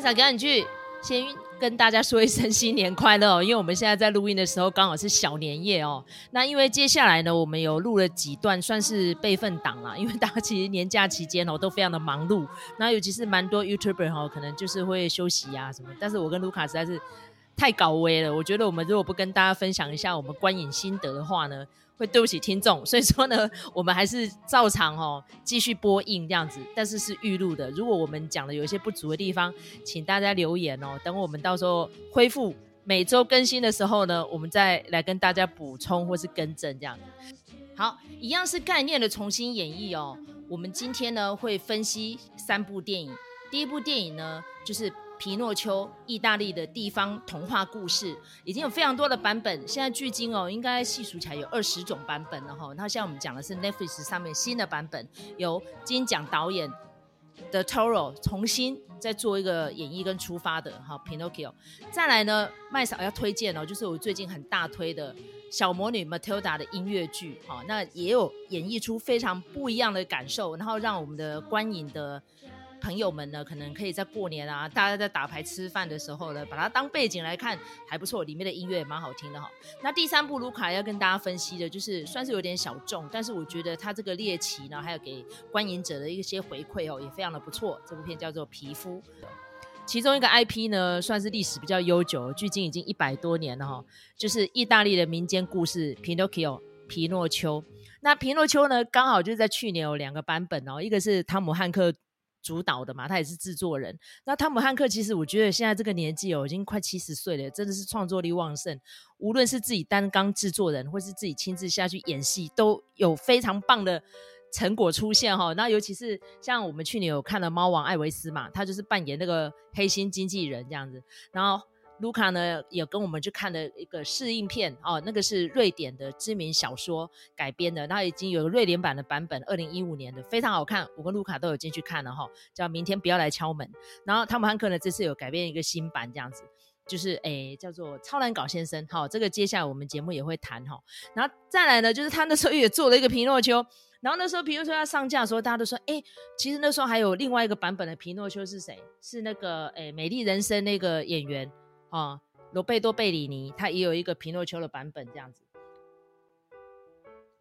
麦嫂，赶紧去先跟大家说一声新年快乐哦！因为我们现在在录音的时候刚好是小年夜哦。那因为接下来呢，我们有录了几段算是备份档啦，因为大家其实年假期间哦都非常的忙碌，那尤其是蛮多 YouTuber 哦，可能就是会休息啊什么。但是我跟卢卡实在是太高危了，我觉得我们如果不跟大家分享一下我们观影心得的话呢，会对不起听众，所以说呢，我们还是照常哦继续播映这样子，但是是预录的。如果我们讲的有一些不足的地方，请大家留言哦。等我们到时候恢复每周更新的时候呢，我们再来跟大家补充或是更正这样子。好，一样是概念的重新演绎哦。我们今天呢会分析三部电影，第一部电影呢就是。皮诺丘，意大利的地方童话故事，已经有非常多的版本。现在距今哦，应该细数起来有二十种版本了哈。那现在我们讲的是 Netflix 上面新的版本，由金奖导演的 Toro 重新再做一个演绎跟出发的哈。Pinocchio，再来呢，麦嫂要推荐哦，就是我最近很大推的小魔女 Matilda 的音乐剧哈。那也有演绎出非常不一样的感受，然后让我们的观影的。朋友们呢，可能可以在过年啊，大家在打牌吃饭的时候呢，把它当背景来看，还不错。里面的音乐也蛮好听的哈。那第三部卢卡要跟大家分析的，就是算是有点小众，但是我觉得它这个猎奇呢，还有给观影者的一些回馈哦，也非常的不错。这部片叫做《皮肤》，其中一个 IP 呢，算是历史比较悠久，距今已经一百多年了哈。就是意大利的民间故事《Pinocchio》皮诺丘。那皮诺丘呢，刚好就是在去年有两个版本哦，一个是汤姆汉克。主导的嘛，他也是制作人。那汤姆汉克其实我觉得现在这个年纪哦，已经快七十岁了，真的是创作力旺盛。无论是自己担纲制作人，或是自己亲自下去演戏，都有非常棒的成果出现哈。那尤其是像我们去年有看了《猫王艾维斯》嘛，他就是扮演那个黑心经纪人这样子，然后。卢卡呢也跟我们去看了一个试映片哦，那个是瑞典的知名小说改编的，那已经有个瑞典版的版本，二零一五年的非常好看，我跟卢卡都有进去看了哈，叫明天不要来敲门。然后汤姆汉克呢这次有改编一个新版这样子，就是诶叫做超难搞先生，好，这个接下来我们节目也会谈哈。然后再来呢，就是他那时候也做了一个皮诺丘，然后那时候皮诺丘要上架的时候，大家都说诶，其实那时候还有另外一个版本的皮诺丘是谁？是那个诶美丽人生那个演员。哦，罗贝多·贝里尼他也有一个皮诺丘的版本，这样子。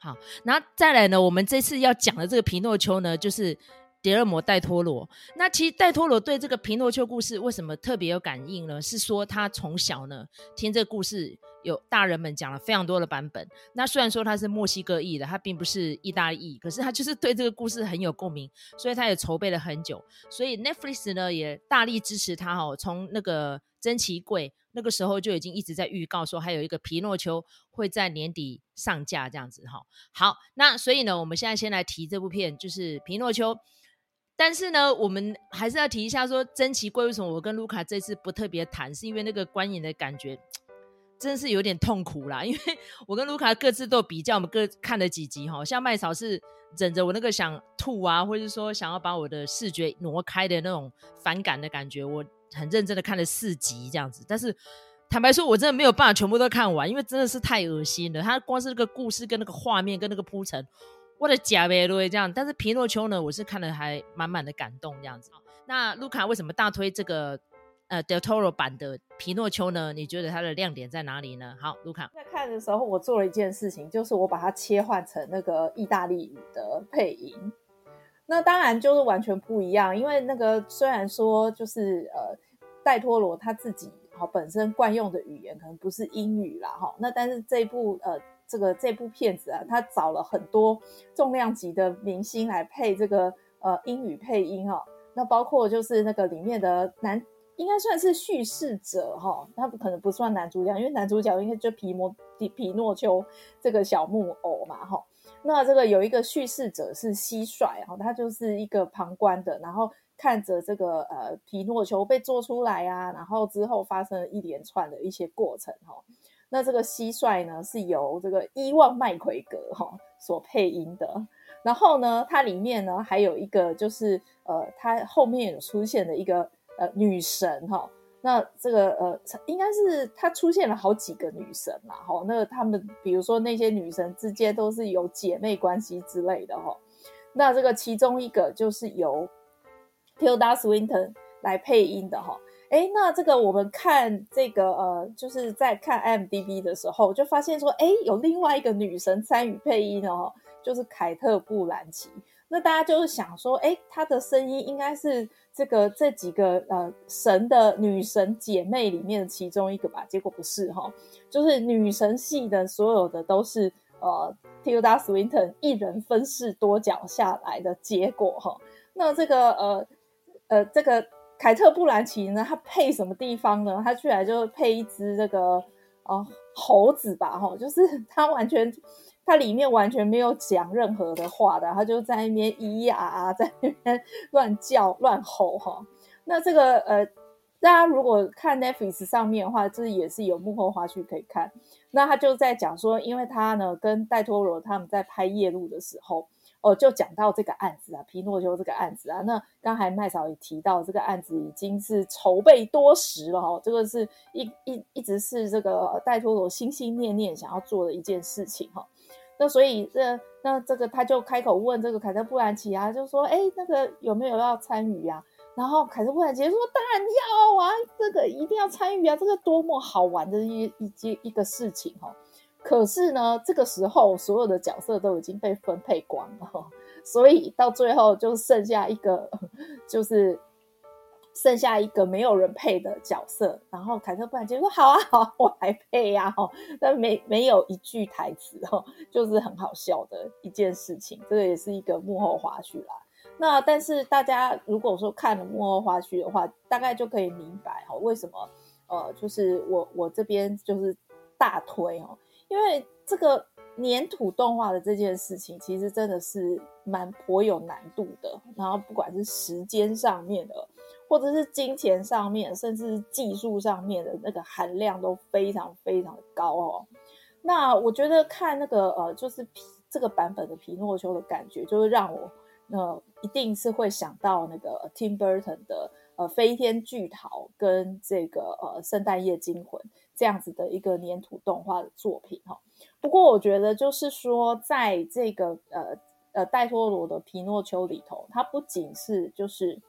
好，那再来呢，我们这次要讲的这个皮诺丘呢，就是迭勒摩·戴托罗。那其实戴托罗对这个皮诺丘故事为什么特别有感应呢？是说他从小呢听这个故事，有大人们讲了非常多的版本。那虽然说他是墨西哥裔的，他并不是意大利裔，可是他就是对这个故事很有共鸣，所以他也筹备了很久。所以 Netflix 呢也大力支持他哦，从那个。珍奇柜那个时候就已经一直在预告说，还有一个皮诺丘会在年底上架这样子哈。好，那所以呢，我们现在先来提这部片，就是皮诺丘。但是呢，我们还是要提一下说，珍奇柜为什么我跟卢卡这次不特别谈，是因为那个观影的感觉真是有点痛苦啦。因为 我跟卢卡各自都有比较，我们各看了几集哈。像麦嫂是忍着我那个想吐啊，或者说想要把我的视觉挪开的那种反感的感觉，我。很认真的看了四集这样子，但是坦白说，我真的没有办法全部都看完，因为真的是太恶心了。它光是那个故事跟那个画面跟那个铺陈，我的假呗都会这样。但是皮诺丘呢，我是看了还满满的感动这样子。那卢卡为什么大推这个呃 Del Toro 版的皮诺丘呢？你觉得它的亮点在哪里呢？好，卢卡在看的时候，我做了一件事情，就是我把它切换成那个意大利语的配音。那当然就是完全不一样，因为那个虽然说就是呃，戴托罗他自己哈本身惯用的语言可能不是英语啦哈，那但是这部呃这个这部片子啊，他找了很多重量级的明星来配这个呃英语配音哈，那包括就是那个里面的男应该算是叙事者哈，他可能不算男主角，因为男主角应该就皮摩皮皮诺丘这个小木偶嘛哈。那这个有一个叙事者是蟋蟀，哈，他就是一个旁观的，然后看着这个呃皮诺丘被做出来啊，然后之后发生了一连串的一些过程，哈。那这个蟋蟀呢是由这个伊万麦奎格哈所配音的，然后呢，它里面呢还有一个就是呃，它后面有出现的一个呃女神哈。那这个呃，应该是他出现了好几个女神嘛，哈，那他们比如说那些女神之间都是有姐妹关系之类的，哈。那这个其中一个就是由 Tilda Swinton 来配音的，哈。哎，那这个我们看这个呃，就是在看 m d b 的时候，就发现说，哎，有另外一个女神参与配音哦，就是凯特·布兰奇。那大家就是想说，哎，她的声音应该是这个这几个呃神的女神姐妹里面的其中一个吧？结果不是哈、就是女神系的所有的都是呃 Tilda Swinton 一人分饰多角下来的结果哈、那这个呃呃这个凯特·布兰奇呢，她配什么地方呢？她居然就配一只这个啊、呃、猴子吧哈、就是她完全。它里面完全没有讲任何的话的，他就在那边咿呀啊，在那边 乱叫乱吼哈。那这个呃，大家如果看 Netflix 上面的话，这也是有幕后花絮可以看。那他就在讲说，因为他呢跟戴托罗他们在拍夜路的时候，哦，就讲到这个案子啊，皮诺丘这个案子啊。那刚才麦嫂也提到，这个案子已经是筹备多时了哈，这个是一一一直是这个戴托罗心心念念想要做的一件事情哈。那所以这那这个他就开口问这个凯特·布兰奇啊，就说：“哎，那个有没有要参与呀？”然后凯特·布兰奇说：“当然要啊，这个一定要参与啊，这个多么好玩的一一件一个事情哦。”可是呢，这个时候所有的角色都已经被分配光了，所以到最后就剩下一个，就是。剩下一个没有人配的角色，然后凯特·布兰奇说：“好啊，好啊，我来配呀！”哦，但没没有一句台词哦，就是很好笑的一件事情。这个也是一个幕后花絮啦。那但是大家如果说看了幕后花絮的话，大概就可以明白哦，为什么呃，就是我我这边就是大推哦，因为这个黏土动画的这件事情，其实真的是蛮颇有难度的。然后不管是时间上面的。或者是金钱上面，甚至是技术上面的那个含量都非常非常的高哦。那我觉得看那个呃，就是皮这个版本的皮诺丘的感觉，就是让我呃一定是会想到那个 Tim Burton 的呃飞天巨桃跟这个呃圣诞夜惊魂这样子的一个黏土动画的作品哈。不过我觉得就是说，在这个呃呃戴托罗的皮诺丘里头，它不仅是就是。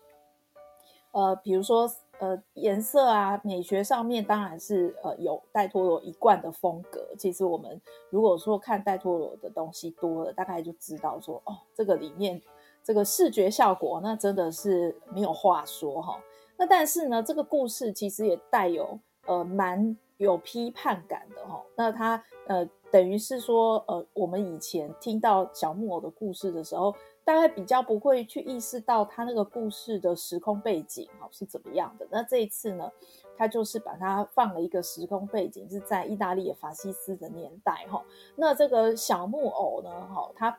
呃，比如说，呃，颜色啊，美学上面当然是呃有戴托罗一贯的风格。其实我们如果说看戴托罗的东西多了，大概就知道说，哦，这个里面这个视觉效果那真的是没有话说哈。那但是呢，这个故事其实也带有呃蛮有批判感的哈。那它呃等于是说，呃，我们以前听到小木偶的故事的时候。大概比较不会去意识到他那个故事的时空背景哈是怎么样的。那这一次呢，他就是把它放了一个时空背景是在意大利的法西斯的年代哈。那这个小木偶呢，哈，它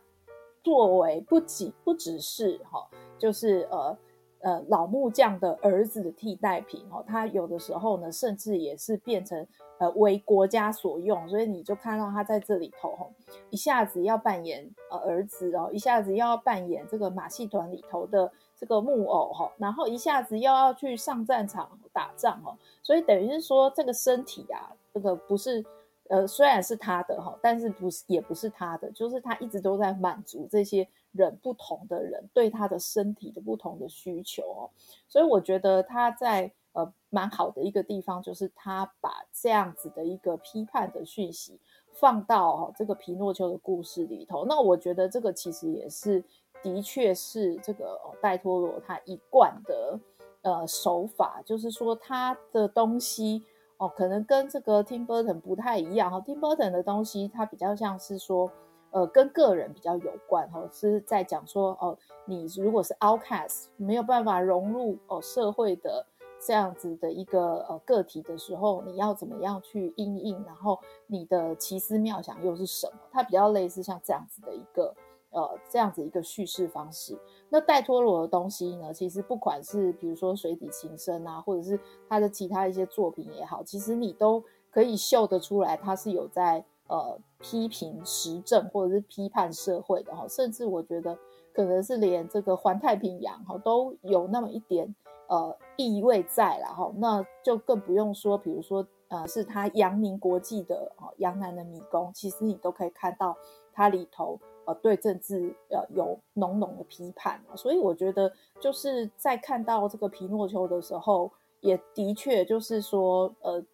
作为不仅不只是哈，就是呃。呃，老木匠的儿子的替代品哦，他有的时候呢，甚至也是变成呃为国家所用，所以你就看到他在这里头哦，一下子要扮演呃儿子哦，一下子要扮演这个马戏团里头的这个木偶哈，然后一下子又要去上战场打仗哦，所以等于是说这个身体啊，这个不是。呃，虽然是他的哈，但是不是也不是他的，就是他一直都在满足这些人不同的人对他的身体的不同的需求哦，所以我觉得他在呃蛮好的一个地方，就是他把这样子的一个批判的讯息放到哦这个皮诺丘的故事里头，那我觉得这个其实也是的确是这个哦戴托罗他一贯的呃手法，就是说他的东西。哦，可能跟这个 Tim Burton 不太一样哈。Tim Burton 的东西，它比较像是说，呃，跟个人比较有关哈，是在讲说，哦，你如果是 outcast，没有办法融入哦社会的这样子的一个呃个体的时候，你要怎么样去应应？然后你的奇思妙想又是什么？它比较类似像这样子的一个呃这样子一个叙事方式。那戴托罗的东西呢？其实不管是比如说水底情深啊，或者是他的其他一些作品也好，其实你都可以嗅得出来，他是有在呃批评时政或者是批判社会的哈。甚至我觉得可能是连这个环太平洋哈都有那么一点呃意味在了哈。那就更不用说，比如说呃是他阳明国际的哦杨楠的迷宫，其实你都可以看到它里头。呃，对政治呃有浓浓的批判，所以我觉得就是在看到这个皮诺丘的时候，也的确就是说，呃，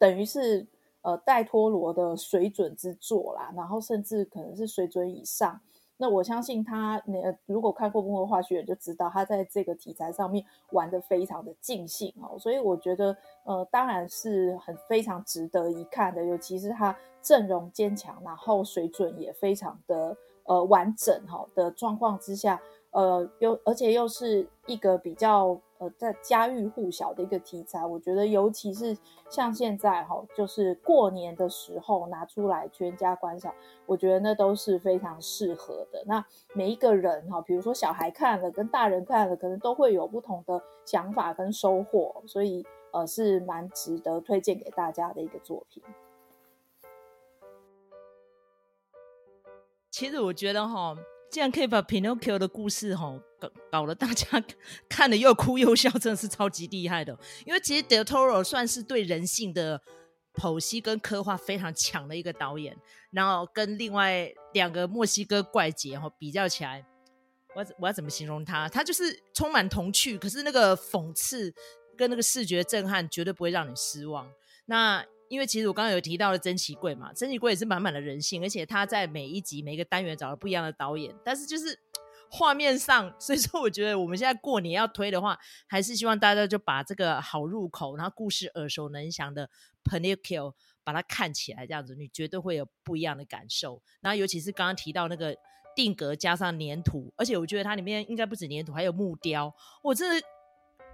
等于是呃戴托罗的水准之作啦，然后甚至可能是水准以上。那我相信他，呃，如果看过《幕后花絮》就知道他在这个题材上面玩的非常的尽兴哦，所以我觉得，呃，当然是很非常值得一看的，尤其是他阵容坚强，然后水准也非常的呃完整哈的状况之下。呃，又而且又是一个比较呃在家喻户晓的一个题材，我觉得尤其是像现在哈，就是过年的时候拿出来全家观赏，我觉得那都是非常适合的。那每一个人哈，比如说小孩看了跟大人看了，可能都会有不同的想法跟收获，所以呃是蛮值得推荐给大家的一个作品。其实我觉得哈。竟然可以把 Pinocchio 的故事吼搞搞得大家看了又哭又笑，真的是超级厉害的。因为其实 Del Toro 算是对人性的剖析跟刻画非常强的一个导演，然后跟另外两个墨西哥怪杰吼比较起来，我我要怎么形容他？他就是充满童趣，可是那个讽刺跟那个视觉震撼绝对不会让你失望。那因为其实我刚刚有提到了珍奇柜嘛，珍奇柜也是满满的人性，而且他在每一集每一个单元找了不一样的导演，但是就是画面上，所以说我觉得我们现在过年要推的话，还是希望大家就把这个好入口，然后故事耳熟能详的 Pinocchio 把它看起来，这样子你绝对会有不一样的感受。然后尤其是刚刚提到那个定格加上粘土，而且我觉得它里面应该不止粘土，还有木雕，我真的。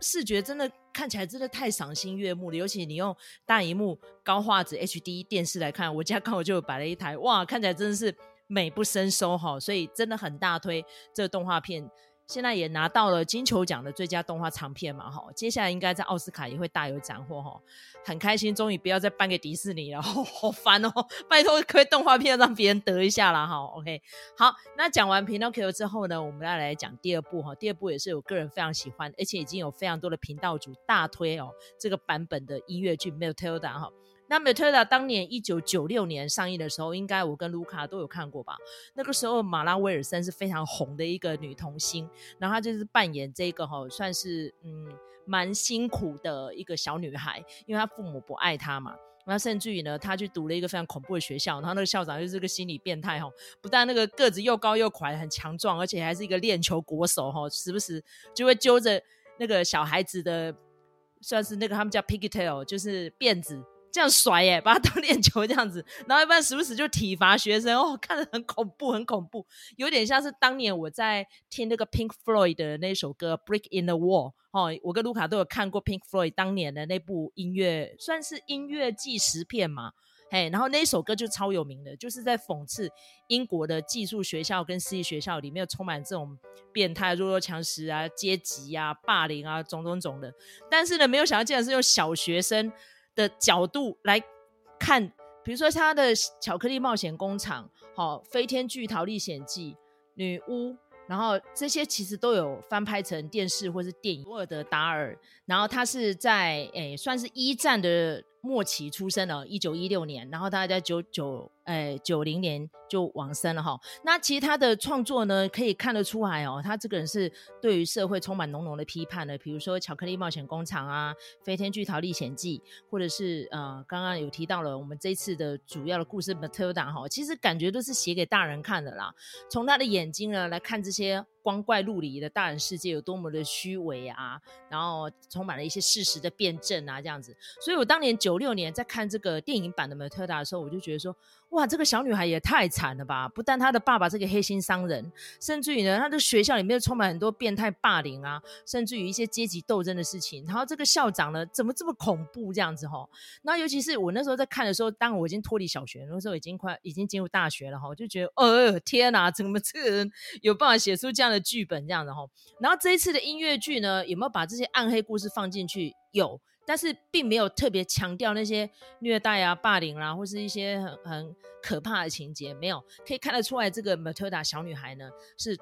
视觉真的看起来真的太赏心悦目了，尤其你用大荧幕高画质 HD 电视来看，我家刚好就摆了一台，哇，看起来真的是美不胜收哈，所以真的很大推这个动画片。现在也拿到了金球奖的最佳动画长片嘛，哈，接下来应该在奥斯卡也会大有斩获，哈，很开心，终于不要再颁给迪士尼了，好烦哦，拜托，可以动画片让别人得一下啦，哈，OK，好，那讲完 Pinocchio 之后呢，我们再来讲第二部，哈，第二部也是我个人非常喜欢，而且已经有非常多的频道主大推哦，这个版本的音乐剧 Matilda 哈。那 Matilda 当年一九九六年上映的时候，应该我跟卢卡都有看过吧？那个时候马拉威尔森是非常红的一个女童星，然后她就是扮演这个哈，算是嗯蛮辛苦的一个小女孩，因为她父母不爱她嘛，那甚至于呢，她去读了一个非常恐怖的学校，然后那个校长就是个心理变态哈，不但那个个子又高又快，很强壮，而且还是一个链球国手哈，时不时就会揪着那个小孩子的，算是那个他们叫 pigtail，就是辫子。这样甩耶，把他当链球这样子，然后一般时不时就体罚学生哦，看着很恐怖，很恐怖，有点像是当年我在听那个 Pink Floyd 的那首歌《Break in the Wall》哦，我跟卢卡都有看过 Pink Floyd 当年的那部音乐，算是音乐纪实片嘛，嘿，然后那首歌就超有名的，就是在讽刺英国的寄宿学校跟私立学校里面充满这种变态、弱肉强食啊、阶级啊、霸凌啊，种种种的，但是呢，没有想到竟然是用小学生。的角度来看，比如说他的《巧克力冒险工厂》、好《飞天巨桃历险记》、女巫，然后这些其实都有翻拍成电视或是电影。沃尔德·达尔，然后他是在诶算是一战的末期出生的，一九一六年，然后他在九九。哎，九零年就往生了哈。那其实他的创作呢，可以看得出来哦，他这个人是对于社会充满浓浓的批判的。比如说《巧克力冒险工厂》啊，《飞天巨桃历险记》，或者是呃，刚刚有提到了我们这次的主要的故事《Matilda》哈，其实感觉都是写给大人看的啦。从他的眼睛呢来看这些光怪陆离的大人世界有多么的虚伪啊，然后充满了一些事实的辩证啊，这样子。所以我当年九六年在看这个电影版的《Matilda》的时候，我就觉得说。哇，这个小女孩也太惨了吧！不但她的爸爸是个黑心商人，甚至于呢，她的学校里面充满很多变态霸凌啊，甚至于一些阶级斗争的事情。然后这个校长呢，怎么这么恐怖这样子哈？然后尤其是我那时候在看的时候，当我已经脱离小学，那时候已经快已经进入大学了哈，我就觉得，哦天哪，怎么这个人有办法写出这样的剧本这样的哈？然后这一次的音乐剧呢，有没有把这些暗黑故事放进去？有。但是并没有特别强调那些虐待啊、霸凌啦、啊，或是一些很很可怕的情节，没有，可以看得出来，这个 Matilda 小女孩呢是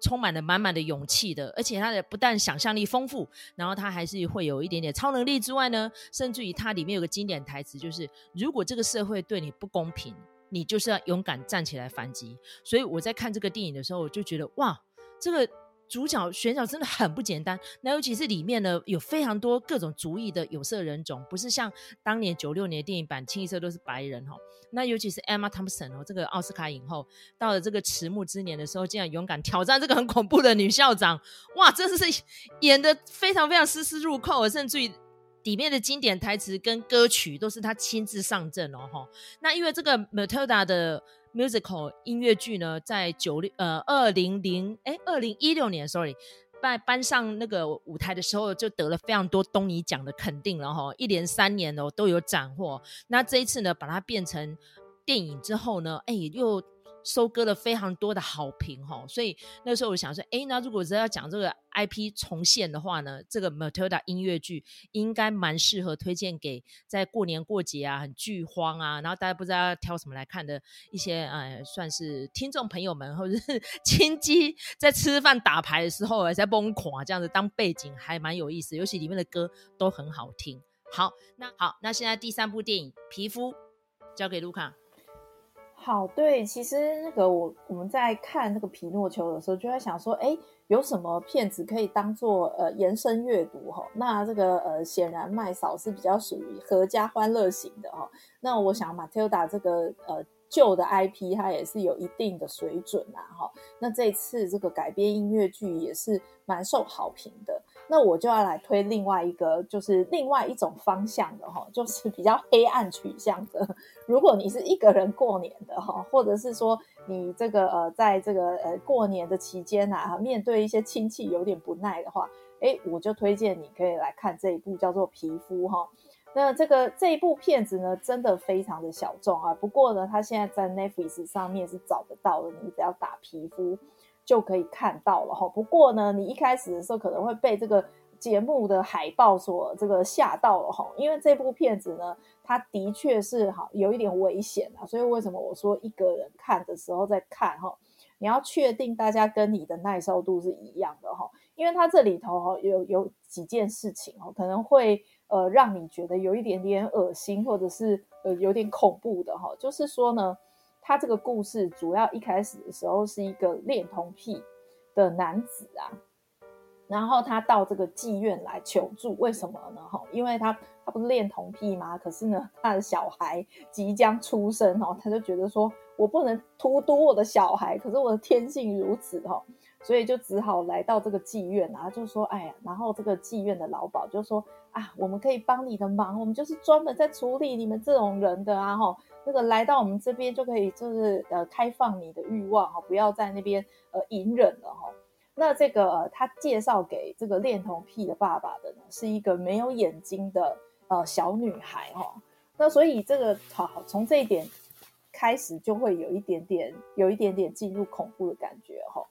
充满了满满的勇气的，而且她的不但想象力丰富，然后她还是会有一点点超能力之外呢，甚至于她里面有个经典台词，就是如果这个社会对你不公平，你就是要勇敢站起来反击。所以我在看这个电影的时候，我就觉得哇，这个。主角选角真的很不简单。那尤其是里面呢，有非常多各种族裔的有色人种，不是像当年九六年的电影版清一色都是白人哈。那尤其是 Emma Thompson 哦，这个奥斯卡影后，到了这个迟暮之年的时候，竟然勇敢挑战这个很恐怖的女校长，哇，真的是演得非常非常丝丝入扣，甚至于。里面的经典台词跟歌曲都是他亲自上阵哦，哈。那因为这个 Matilda 的 musical 音乐剧呢，在九六呃二零零哎二零一六年，sorry，在搬上那个舞台的时候，就得了非常多东尼奖的肯定了哈，一连三年哦都有斩获。那这一次呢，把它变成电影之后呢，哎又。收割了非常多的好评哈，所以那时候我想说，哎，那如果是要讲这个 IP 重现的话呢，这个 Matilda 音乐剧应该蛮适合推荐给在过年过节啊很剧荒啊，然后大家不知道要挑什么来看的一些呃，算是听众朋友们或者是 亲戚在吃饭打牌的时候在崩垮这样子当背景还蛮有意思，尤其里面的歌都很好听。好，那好，那现在第三部电影《皮肤》交给卢卡。好，对，其实那个我我们在看那个皮诺丘的时候，就在想说，哎，有什么片子可以当做呃延伸阅读哈？那这个呃，显然麦嫂是比较属于合家欢乐型的哈。那我想马蒂尔达这个呃。旧的 IP 它也是有一定的水准呐，哈。那这次这个改编音乐剧也是蛮受好评的。那我就要来推另外一个，就是另外一种方向的哈，就是比较黑暗取向的。如果你是一个人过年的哈，或者是说你这个呃，在这个呃过年的期间呐，面对一些亲戚有点不耐的话，诶，我就推荐你可以来看这一部叫做《皮肤》哈。那这个这一部片子呢，真的非常的小众啊。不过呢，它现在在 Netflix 上面是找得到的，你只要打皮肤就可以看到了哈。不过呢，你一开始的时候可能会被这个节目的海报所这个吓到了哈，因为这部片子呢，它的确是哈有一点危险啊。所以为什么我说一个人看的时候再看哈，你要确定大家跟你的耐受度是一样的哈，因为它这里头哈有有几件事情哦，可能会。呃，让你觉得有一点点恶心，或者是呃有点恐怖的哈，就是说呢，他这个故事主要一开始的时候是一个恋童癖的男子啊，然后他到这个妓院来求助，为什么呢？哈，因为他他不是恋童癖吗？可是呢，他的小孩即将出生哦，他就觉得说我不能荼毒我的小孩，可是我的天性如此哈。所以就只好来到这个妓院啊，就说哎呀，然后这个妓院的老鸨就说啊，我们可以帮你的忙，我们就是专门在处理你们这种人的啊，哈，那个来到我们这边就可以就是呃开放你的欲望哈，不要在那边呃隐忍了哈。那这个他介绍给这个恋童癖的爸爸的呢，是一个没有眼睛的呃小女孩哈。那所以这个好从这一点开始就会有一点点有一点点进入恐怖的感觉哈。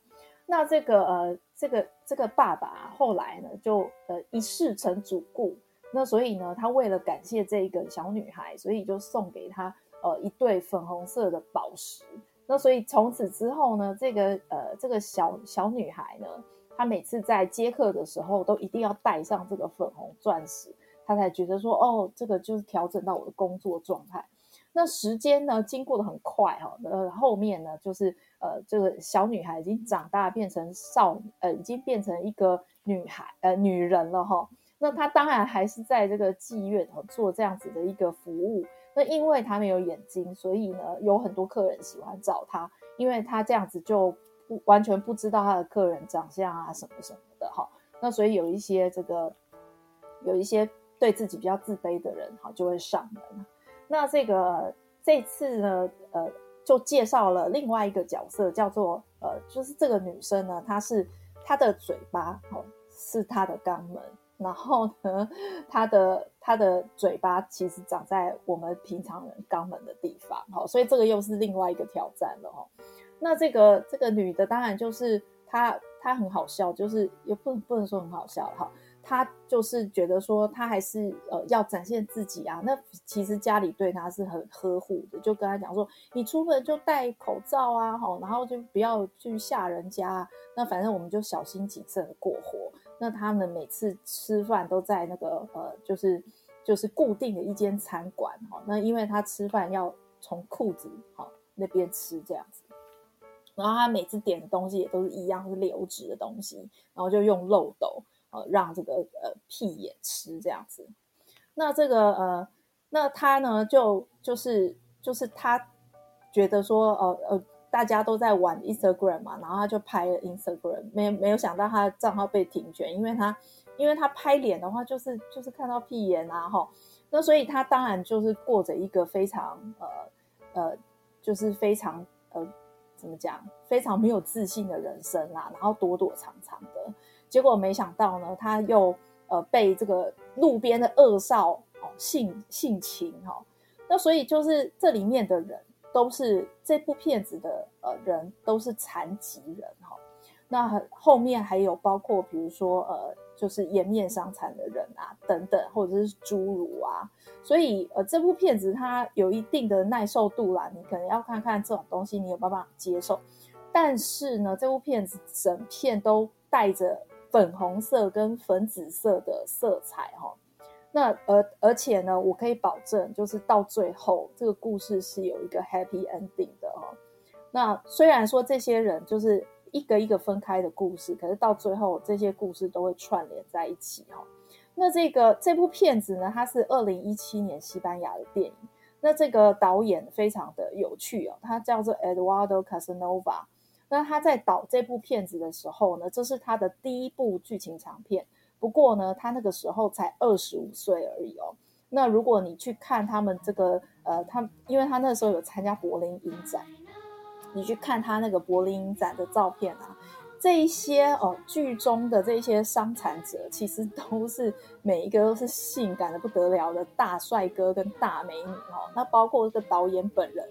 那这个呃，这个这个爸爸啊，后来呢，就呃一试成主顾，那所以呢，他为了感谢这个小女孩，所以就送给她呃一对粉红色的宝石。那所以从此之后呢，这个呃这个小小女孩呢，她每次在接客的时候，都一定要戴上这个粉红钻石，她才觉得说哦，这个就是调整到我的工作状态。那时间呢，经过的很快哈，呃，后面呢，就是呃，这个小女孩已经长大，变成少，呃，已经变成一个女孩，呃，女人了哈。那她当然还是在这个妓院做这样子的一个服务。那因为他没有眼睛，所以呢，有很多客人喜欢找他，因为他这样子就不完全不知道他的客人长相啊什么什么的哈。那所以有一些这个有一些对自己比较自卑的人哈，就会上门。那这个这次呢，呃，就介绍了另外一个角色，叫做呃，就是这个女生呢，她是她的嘴巴哦，是她的肛门，然后呢，她的她的嘴巴其实长在我们平常人肛门的地方，好，所以这个又是另外一个挑战了哈。那这个这个女的当然就是她，她很好笑，就是也不能不能说很好笑哈。她就是觉得说，她还是呃要展现自己啊。那其实家里对她是很呵护的，就跟他讲说，你出门就戴口罩啊，吼，然后就不要去吓人家。那反正我们就小心谨慎过活。那他们每次吃饭都在那个呃，就是就是固定的一间餐馆哈。那因为他吃饭要从裤子哈那边吃这样子。然后他每次点的东西也都是一样，是流质的东西，然后就用漏斗呃让这个呃屁眼吃这样子。那这个呃，那他呢就就是就是他觉得说呃呃大家都在玩 Instagram 嘛，然后他就拍了 Instagram，没没有想到他的账号被停权，因为他因为他拍脸的话就是就是看到屁眼啊哈，那所以他当然就是过着一个非常呃呃就是非常呃。怎么讲？非常没有自信的人生啦，然后躲躲藏藏的，结果没想到呢，他又呃被这个路边的恶少哦性性侵哈、哦，那所以就是这里面的人都是这部片子的呃人都是残疾人哈、哦，那后面还有包括比如说呃。就是颜面伤残的人啊，等等，或者是侏儒啊，所以呃，这部片子它有一定的耐受度啦，你可能要看看这种东西你有办法接受。但是呢，这部片子整片都带着粉红色跟粉紫色的色彩哈、哦。那而而且呢，我可以保证，就是到最后这个故事是有一个 happy ending 的哦。那虽然说这些人就是。一个一个分开的故事，可是到最后这些故事都会串联在一起哈。那这个这部片子呢，它是二零一七年西班牙的电影。那这个导演非常的有趣哦，他叫做 Eduardo Casanova。那他在导这部片子的时候呢，这是他的第一部剧情长片。不过呢，他那个时候才二十五岁而已哦。那如果你去看他们这个呃，他因为他那时候有参加柏林影展。你去看他那个柏林影展的照片啊，这一些哦剧中的这些伤残者，其实都是每一个都是性感的不得了的大帅哥跟大美女哦。那包括这个导演本人，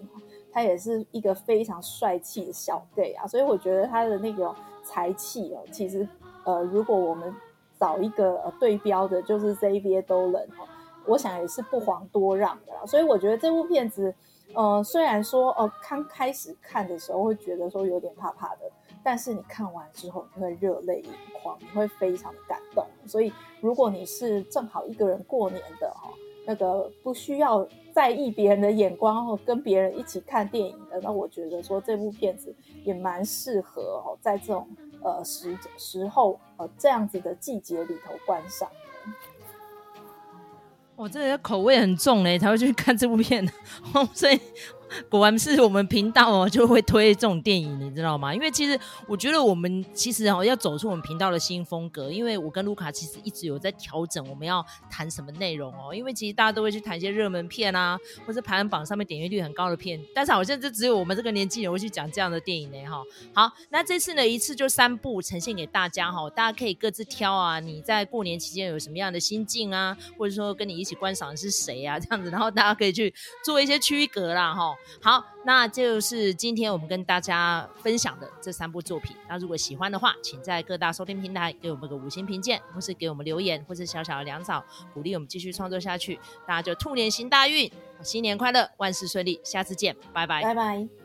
他也是一个非常帅气的小 gay 啊。所以我觉得他的那个才气哦，其实呃，如果我们找一个呃对标的，就是 Xavier Dolan 哦，我想也是不遑多让的啦。所以我觉得这部片子。呃，虽然说呃，刚开始看的时候会觉得说有点怕怕的，但是你看完之后你会热泪盈眶，你会非常的感动。所以如果你是正好一个人过年的哈，那个不需要在意别人的眼光或跟别人一起看电影的，那我觉得说这部片子也蛮适合哦，在这种呃时时候呃这样子的季节里头观赏的。我这个口味很重嘞，才会去看这部片，所以。果然是我们频道哦，就会推这种电影，你知道吗？因为其实我觉得我们其实哦要走出我们频道的新风格，因为我跟卢卡其实一直有在调整我们要谈什么内容哦。因为其实大家都会去谈一些热门片啊，或者排行榜上面点阅率很高的片，但是好像就只有我们这个年纪人会去讲这样的电影呢哈。好，那这次呢一次就三部呈现给大家哈，大家可以各自挑啊。你在过年期间有什么样的心境啊，或者说跟你一起观赏的是谁啊？这样子，然后大家可以去做一些区隔啦哈。好，那就是今天我们跟大家分享的这三部作品。那如果喜欢的话，请在各大收听平台给我们个五星评鉴，或是给我们留言，或是小小的粮草，鼓励我们继续创作下去。大家就兔年行大运，新年快乐，万事顺利，下次见，拜拜，拜拜。